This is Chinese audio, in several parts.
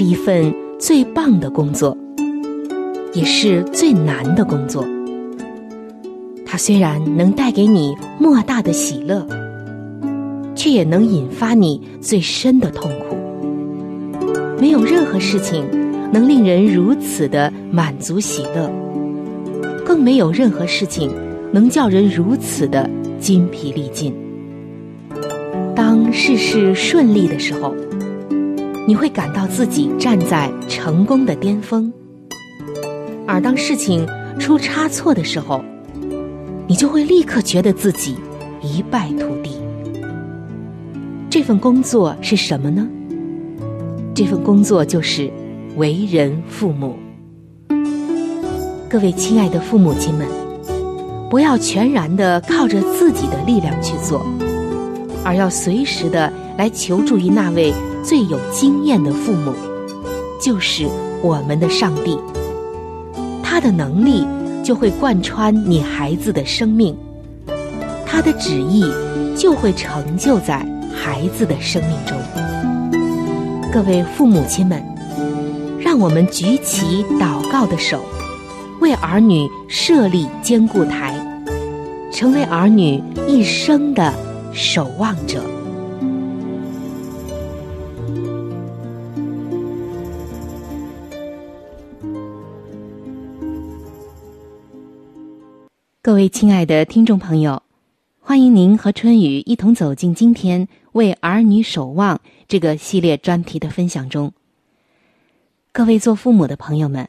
是一份最棒的工作，也是最难的工作。它虽然能带给你莫大的喜乐，却也能引发你最深的痛苦。没有任何事情能令人如此的满足喜乐，更没有任何事情能叫人如此的筋疲力尽。当事事顺利的时候。你会感到自己站在成功的巅峰，而当事情出差错的时候，你就会立刻觉得自己一败涂地。这份工作是什么呢？这份工作就是为人父母。各位亲爱的父母亲们，不要全然的靠着自己的力量去做，而要随时的来求助于那位。最有经验的父母，就是我们的上帝。他的能力就会贯穿你孩子的生命，他的旨意就会成就在孩子的生命中。各位父母亲们，让我们举起祷告的手，为儿女设立坚固台，成为儿女一生的守望者。各位亲爱的听众朋友，欢迎您和春雨一同走进今天为儿女守望这个系列专题的分享中。各位做父母的朋友们，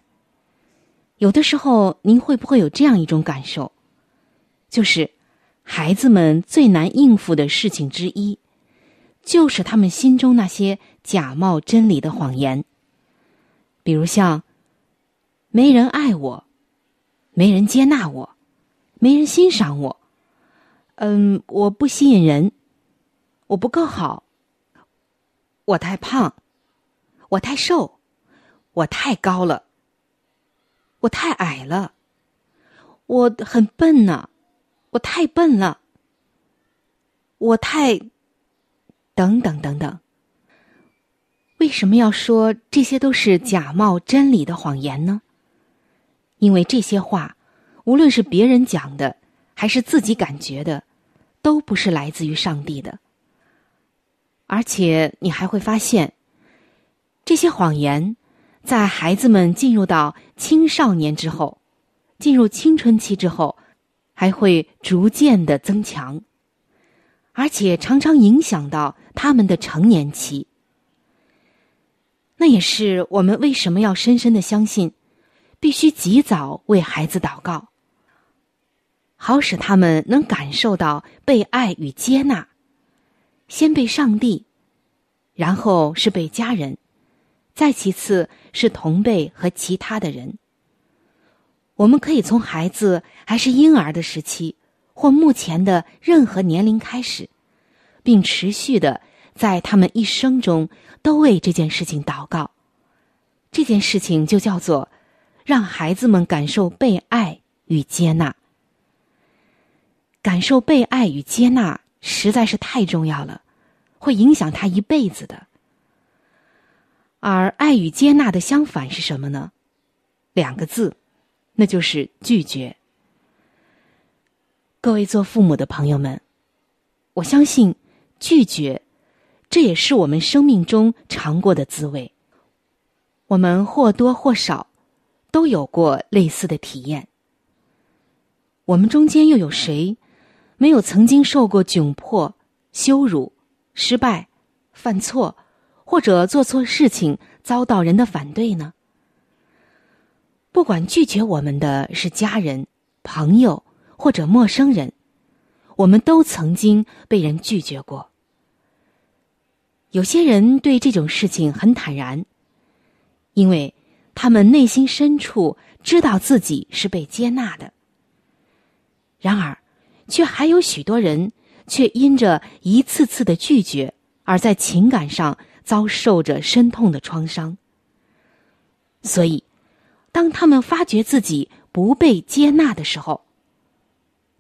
有的时候您会不会有这样一种感受，就是孩子们最难应付的事情之一，就是他们心中那些假冒真理的谎言，比如像没人爱我，没人接纳我。没人欣赏我，嗯，我不吸引人，我不够好，我太胖，我太瘦，我太高了，我太矮了，我很笨呢，我太笨了，我太……等等等等。为什么要说这些都是假冒真理的谎言呢？因为这些话。无论是别人讲的，还是自己感觉的，都不是来自于上帝的。而且你还会发现，这些谎言在孩子们进入到青少年之后，进入青春期之后，还会逐渐的增强，而且常常影响到他们的成年期。那也是我们为什么要深深的相信，必须及早为孩子祷告。好使他们能感受到被爱与接纳，先被上帝，然后是被家人，再其次是同辈和其他的人。我们可以从孩子还是婴儿的时期，或目前的任何年龄开始，并持续的在他们一生中都为这件事情祷告。这件事情就叫做让孩子们感受被爱与接纳。感受被爱与接纳实在是太重要了，会影响他一辈子的。而爱与接纳的相反是什么呢？两个字，那就是拒绝。各位做父母的朋友们，我相信拒绝，这也是我们生命中尝过的滋味。我们或多或少都有过类似的体验。我们中间又有谁没有曾经受过窘迫、羞辱、失败、犯错？或者做错事情遭到人的反对呢？不管拒绝我们的是家人、朋友或者陌生人，我们都曾经被人拒绝过。有些人对这种事情很坦然，因为他们内心深处知道自己是被接纳的。然而，却还有许多人却因着一次次的拒绝，而在情感上。遭受着深痛的创伤，所以，当他们发觉自己不被接纳的时候，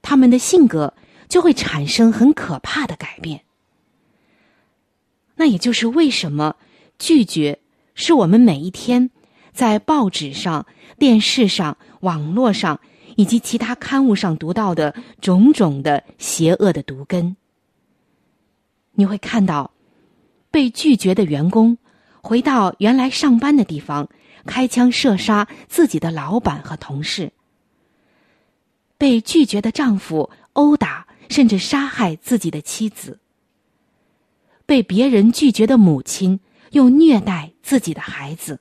他们的性格就会产生很可怕的改变。那也就是为什么拒绝是我们每一天在报纸上、电视上、网络上以及其他刊物上读到的种种的邪恶的毒根。你会看到。被拒绝的员工回到原来上班的地方，开枪射杀自己的老板和同事。被拒绝的丈夫殴打甚至杀害自己的妻子。被别人拒绝的母亲又虐待自己的孩子。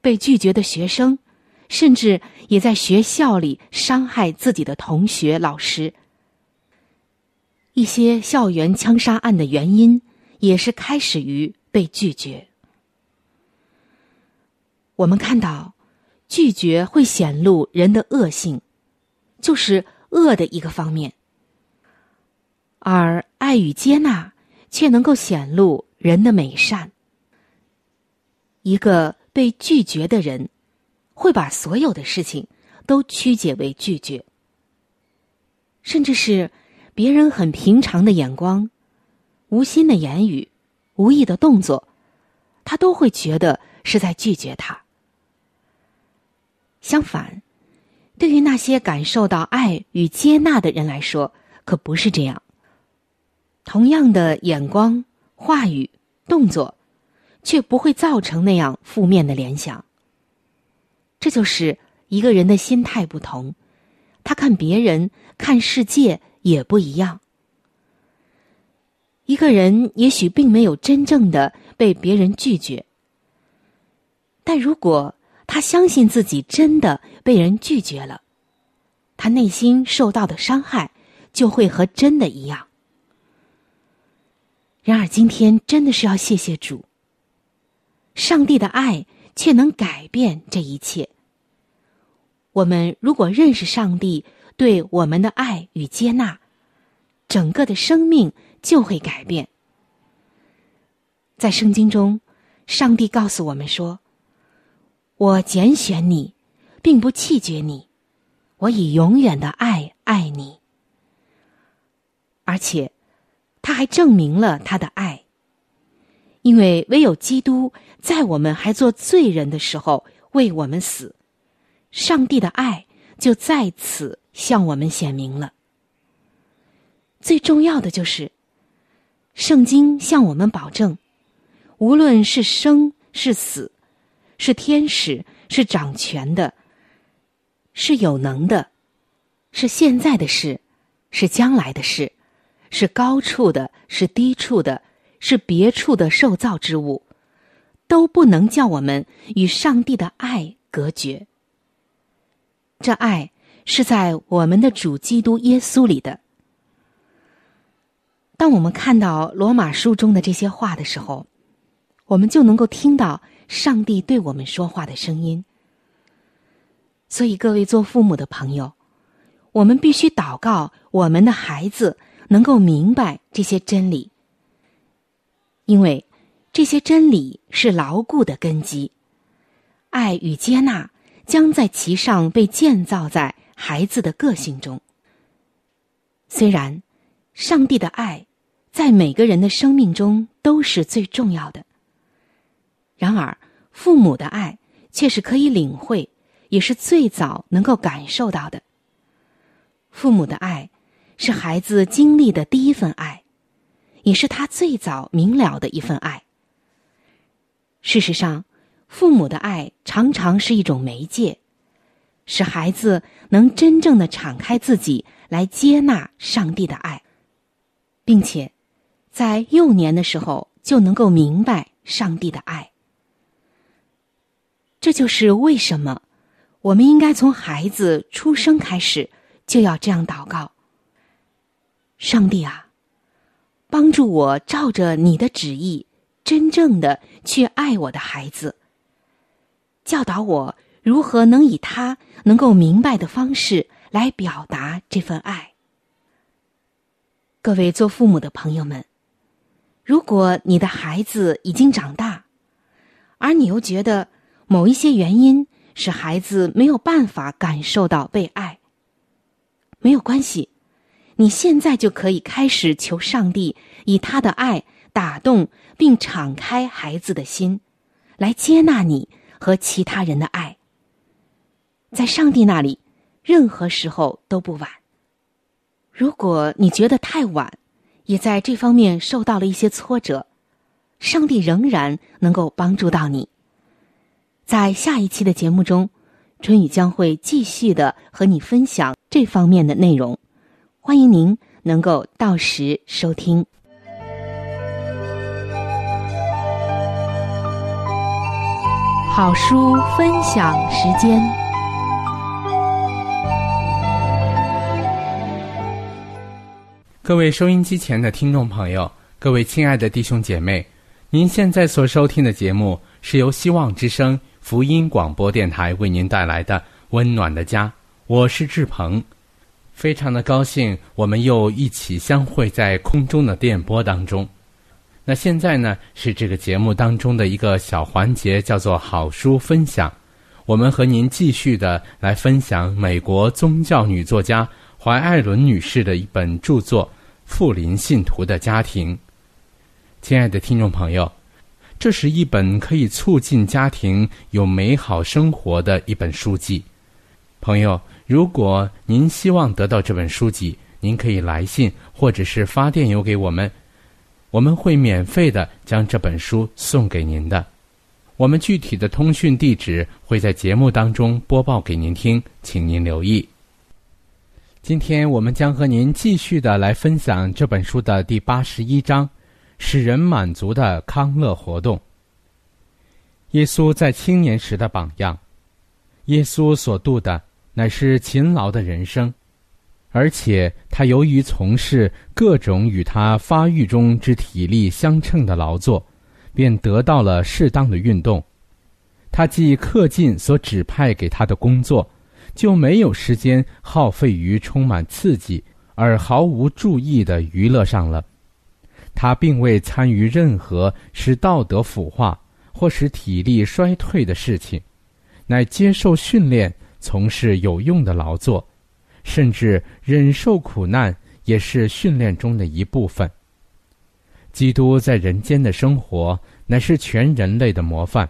被拒绝的学生，甚至也在学校里伤害自己的同学、老师。一些校园枪杀案的原因，也是开始于被拒绝。我们看到，拒绝会显露人的恶性，就是恶的一个方面；而爱与接纳却能够显露人的美善。一个被拒绝的人，会把所有的事情都曲解为拒绝，甚至是。别人很平常的眼光、无心的言语、无意的动作，他都会觉得是在拒绝他。相反，对于那些感受到爱与接纳的人来说，可不是这样。同样的眼光、话语、动作，却不会造成那样负面的联想。这就是一个人的心态不同，他看别人、看世界。也不一样。一个人也许并没有真正的被别人拒绝，但如果他相信自己真的被人拒绝了，他内心受到的伤害就会和真的一样。然而，今天真的是要谢谢主，上帝的爱却能改变这一切。我们如果认识上帝。对我们的爱与接纳，整个的生命就会改变。在圣经中，上帝告诉我们说：“我拣选你，并不弃绝你，我以永远的爱爱你。”而且，他还证明了他的爱，因为唯有基督在我们还做罪人的时候为我们死，上帝的爱就在此。向我们显明了。最重要的就是，圣经向我们保证，无论是生是死，是天使是掌权的，是有能的，是现在的事，是将来的事，是高处的，是低处的，是别处的受造之物，都不能叫我们与上帝的爱隔绝。这爱。是在我们的主基督耶稣里的。当我们看到罗马书中的这些话的时候，我们就能够听到上帝对我们说话的声音。所以，各位做父母的朋友，我们必须祷告，我们的孩子能够明白这些真理，因为这些真理是牢固的根基。爱与接纳将在其上被建造在孩子的个性中。虽然上帝的爱在每个人的生命中都是最重要的，然而父母的爱却是可以领会，也是最早能够感受到的。父母的爱是孩子经历的第一份爱，也是他最早明了的一份爱。事实上，父母的爱常常是一种媒介，使孩子能真正的敞开自己来接纳上帝的爱，并且在幼年的时候就能够明白上帝的爱。这就是为什么我们应该从孩子出生开始。就要这样祷告。上帝啊，帮助我照着你的旨意，真正的去爱我的孩子。教导我如何能以他能够明白的方式来表达这份爱。各位做父母的朋友们，如果你的孩子已经长大，而你又觉得某一些原因使孩子没有办法感受到被爱。没有关系，你现在就可以开始求上帝以他的爱打动并敞开孩子的心，来接纳你和其他人的爱。在上帝那里，任何时候都不晚。如果你觉得太晚，也在这方面受到了一些挫折，上帝仍然能够帮助到你。在下一期的节目中。春雨将会继续的和你分享这方面的内容，欢迎您能够到时收听。好书分享时间，各位收音机前的听众朋友，各位亲爱的弟兄姐妹，您现在所收听的节目是由希望之声。福音广播电台为您带来的温暖的家，我是志鹏，非常的高兴，我们又一起相会在空中的电波当中。那现在呢，是这个节目当中的一个小环节，叫做好书分享。我们和您继续的来分享美国宗教女作家怀艾伦女士的一本著作《富林信徒的家庭》。亲爱的听众朋友。这是一本可以促进家庭有美好生活的一本书籍，朋友，如果您希望得到这本书籍，您可以来信或者是发电邮给我们，我们会免费的将这本书送给您的。我们具体的通讯地址会在节目当中播报给您听，请您留意。今天我们将和您继续的来分享这本书的第八十一章。使人满足的康乐活动。耶稣在青年时的榜样，耶稣所度的乃是勤劳的人生，而且他由于从事各种与他发育中之体力相称的劳作，便得到了适当的运动。他既恪尽所指派给他的工作，就没有时间耗费于充满刺激而毫无注意的娱乐上了。他并未参与任何使道德腐化或使体力衰退的事情，乃接受训练，从事有用的劳作，甚至忍受苦难也是训练中的一部分。基督在人间的生活乃是全人类的模范，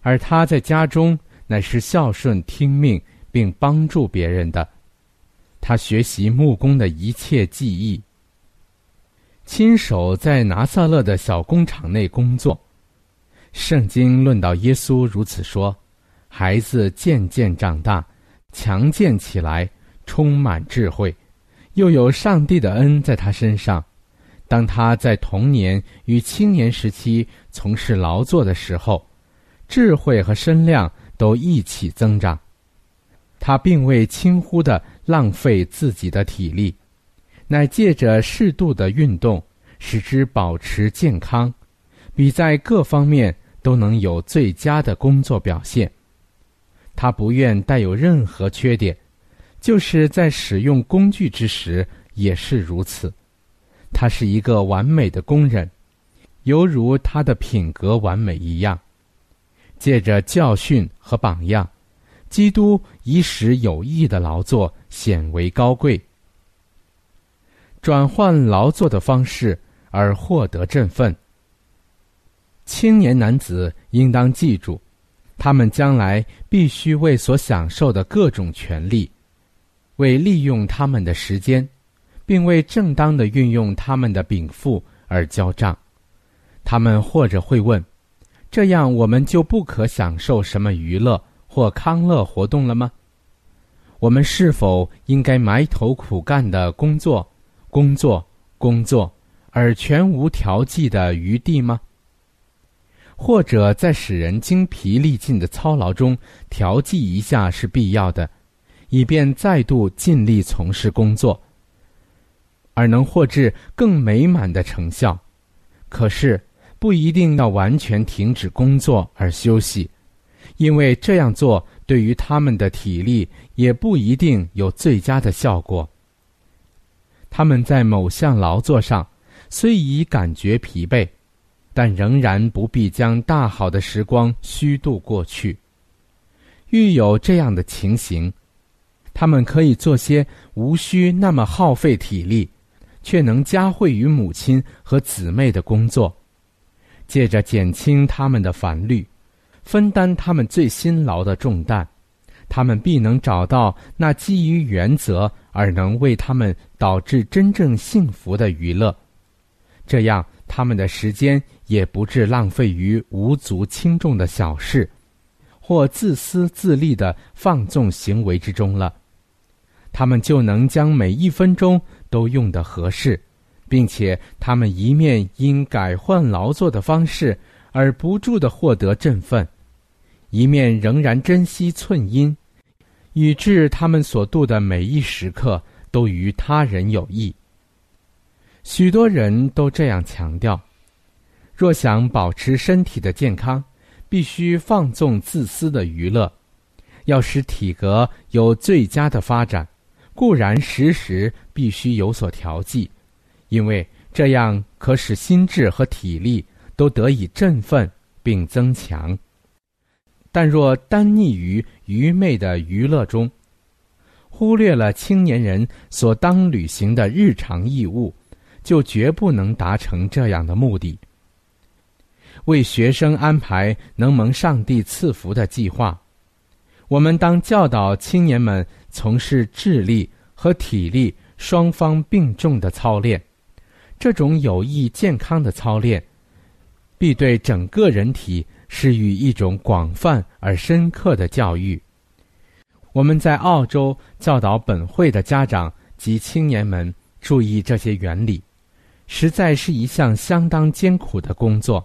而他在家中乃是孝顺听命并帮助别人的。他学习木工的一切技艺。亲手在拿撒勒的小工厂内工作。圣经论到耶稣如此说：“孩子渐渐长大，强健起来，充满智慧，又有上帝的恩在他身上。当他在童年与青年时期从事劳作的时候，智慧和身量都一起增长。他并未轻忽的浪费自己的体力。”乃借着适度的运动，使之保持健康，比在各方面都能有最佳的工作表现。他不愿带有任何缺点，就是在使用工具之时也是如此。他是一个完美的工人，犹如他的品格完美一样。借着教训和榜样，基督以使有益的劳作显为高贵。转换劳作的方式而获得振奋。青年男子应当记住，他们将来必须为所享受的各种权利，为利用他们的时间，并为正当的运用他们的禀赋而交账。他们或者会问：这样我们就不可享受什么娱乐或康乐活动了吗？我们是否应该埋头苦干的工作？工作，工作，而全无调剂的余地吗？或者在使人精疲力尽的操劳中调剂一下是必要的，以便再度尽力从事工作，而能获致更美满的成效。可是不一定要完全停止工作而休息，因为这样做对于他们的体力也不一定有最佳的效果。他们在某项劳作上虽已感觉疲惫，但仍然不必将大好的时光虚度过去。遇有这样的情形，他们可以做些无需那么耗费体力，却能加惠于母亲和姊妹的工作，借着减轻他们的烦虑，分担他们最辛劳的重担。他们必能找到那基于原则而能为他们导致真正幸福的娱乐，这样他们的时间也不致浪费于无足轻重的小事，或自私自利的放纵行为之中了。他们就能将每一分钟都用得合适，并且他们一面因改换劳作的方式而不住的获得振奋。一面仍然珍惜寸阴，以致他们所度的每一时刻都与他人有益。许多人都这样强调：若想保持身体的健康，必须放纵自私的娱乐；要使体格有最佳的发展，固然时时必须有所调剂，因为这样可使心智和体力都得以振奋并增强。但若单溺于愚昧的娱乐中，忽略了青年人所当履行的日常义务，就绝不能达成这样的目的。为学生安排能蒙上帝赐福的计划，我们当教导青年们从事智力和体力双方并重的操练。这种有益健康的操练，必对整个人体。施与一种广泛而深刻的教育。我们在澳洲教导本会的家长及青年们注意这些原理，实在是一项相当艰苦的工作。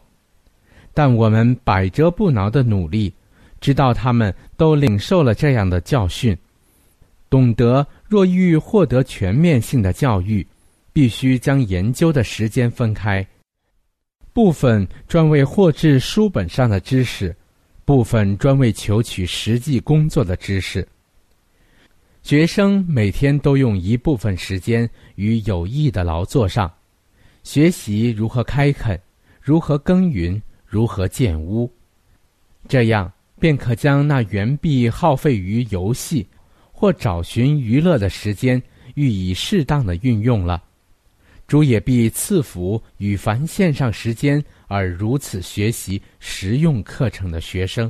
但我们百折不挠的努力，直到他们都领受了这样的教训，懂得若欲获得全面性的教育，必须将研究的时间分开。部分专为获致书本上的知识，部分专为求取实际工作的知识。学生每天都用一部分时间于有益的劳作上，学习如何开垦，如何耕耘，如何建屋，这样便可将那原必耗费于游戏或找寻娱乐的时间予以适当的运用了。主也必赐福与凡线上时间而如此学习实用课程的学生。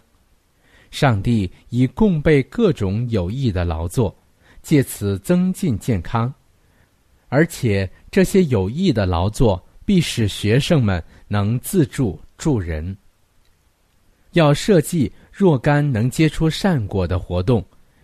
上帝以供备各种有益的劳作，借此增进健康，而且这些有益的劳作必使学生们能自助助人。要设计若干能结出善果的活动，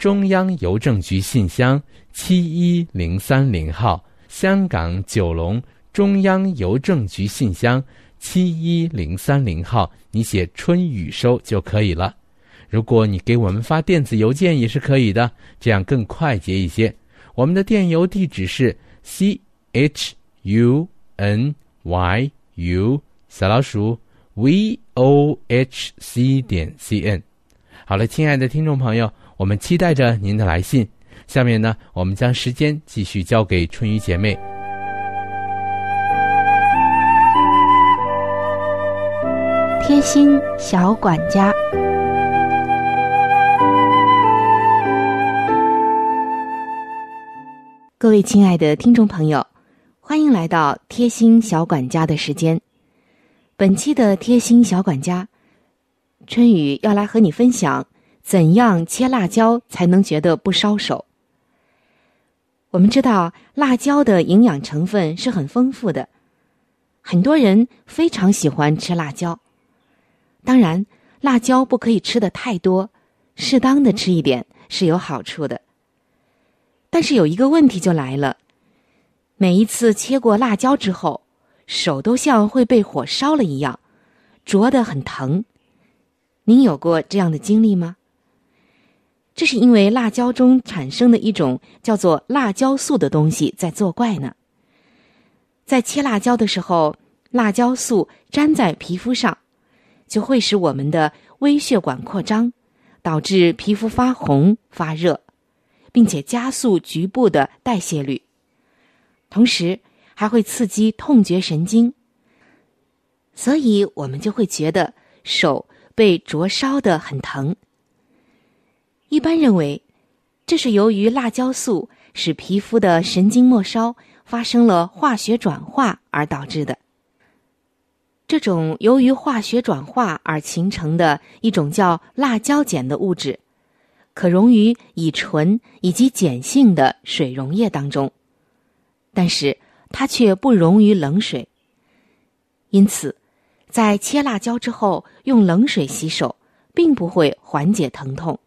中央邮政局信箱七一零三零号，香港九龙中央邮政局信箱七一零三零号，你写“春雨收”就可以了。如果你给我们发电子邮件也是可以的，这样更快捷一些。我们的电邮地址是 c h u n y u 小老鼠 v o h c 点 c n。好了，亲爱的听众朋友，我们期待着您的来信。下面呢，我们将时间继续交给春雨姐妹。贴心小管家。各位亲爱的听众朋友，欢迎来到贴心小管家的时间。本期的贴心小管家，春雨要来和你分享怎样切辣椒才能觉得不烧手。我们知道辣椒的营养成分是很丰富的，很多人非常喜欢吃辣椒。当然，辣椒不可以吃的太多，适当的吃一点是有好处的。但是有一个问题就来了，每一次切过辣椒之后，手都像会被火烧了一样，灼得很疼。您有过这样的经历吗？这是因为辣椒中产生的一种叫做辣椒素的东西在作怪呢。在切辣椒的时候，辣椒素粘在皮肤上，就会使我们的微血管扩张，导致皮肤发红发热。并且加速局部的代谢率，同时还会刺激痛觉神经，所以我们就会觉得手被灼烧的很疼。一般认为，这是由于辣椒素使皮肤的神经末梢发生了化学转化而导致的。这种由于化学转化而形成的一种叫辣椒碱的物质。可溶于乙醇以及碱性的水溶液当中，但是它却不溶于冷水。因此，在切辣椒之后用冷水洗手，并不会缓解疼痛。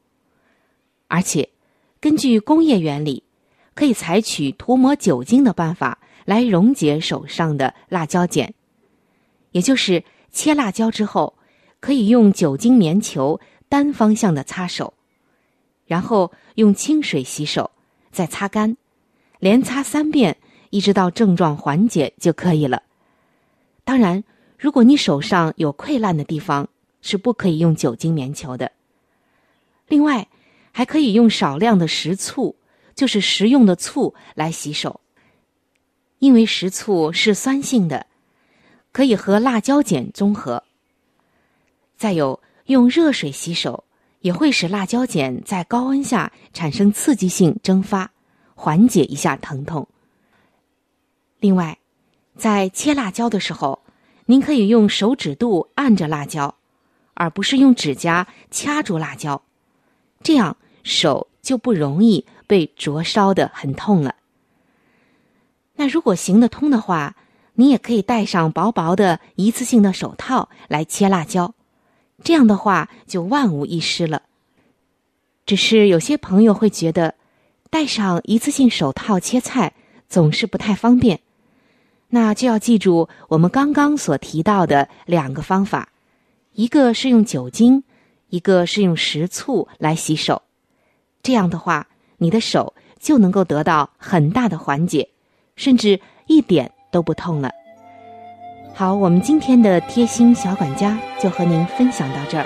而且，根据工业原理，可以采取涂抹酒精的办法来溶解手上的辣椒碱，也就是切辣椒之后，可以用酒精棉球单方向的擦手。然后用清水洗手，再擦干，连擦三遍，一直到症状缓解就可以了。当然，如果你手上有溃烂的地方，是不可以用酒精棉球的。另外，还可以用少量的食醋，就是食用的醋来洗手，因为食醋是酸性的，可以和辣椒碱中和。再有，用热水洗手。也会使辣椒碱在高温下产生刺激性蒸发，缓解一下疼痛。另外，在切辣椒的时候，您可以用手指肚按着辣椒，而不是用指甲掐住辣椒，这样手就不容易被灼烧的很痛了。那如果行得通的话，你也可以戴上薄薄的一次性的手套来切辣椒。这样的话就万无一失了。只是有些朋友会觉得，戴上一次性手套切菜总是不太方便，那就要记住我们刚刚所提到的两个方法：一个是用酒精，一个是用食醋来洗手。这样的话，你的手就能够得到很大的缓解，甚至一点都不痛了。好，我们今天的贴心小管家就和您分享到这儿。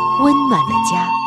温暖的家。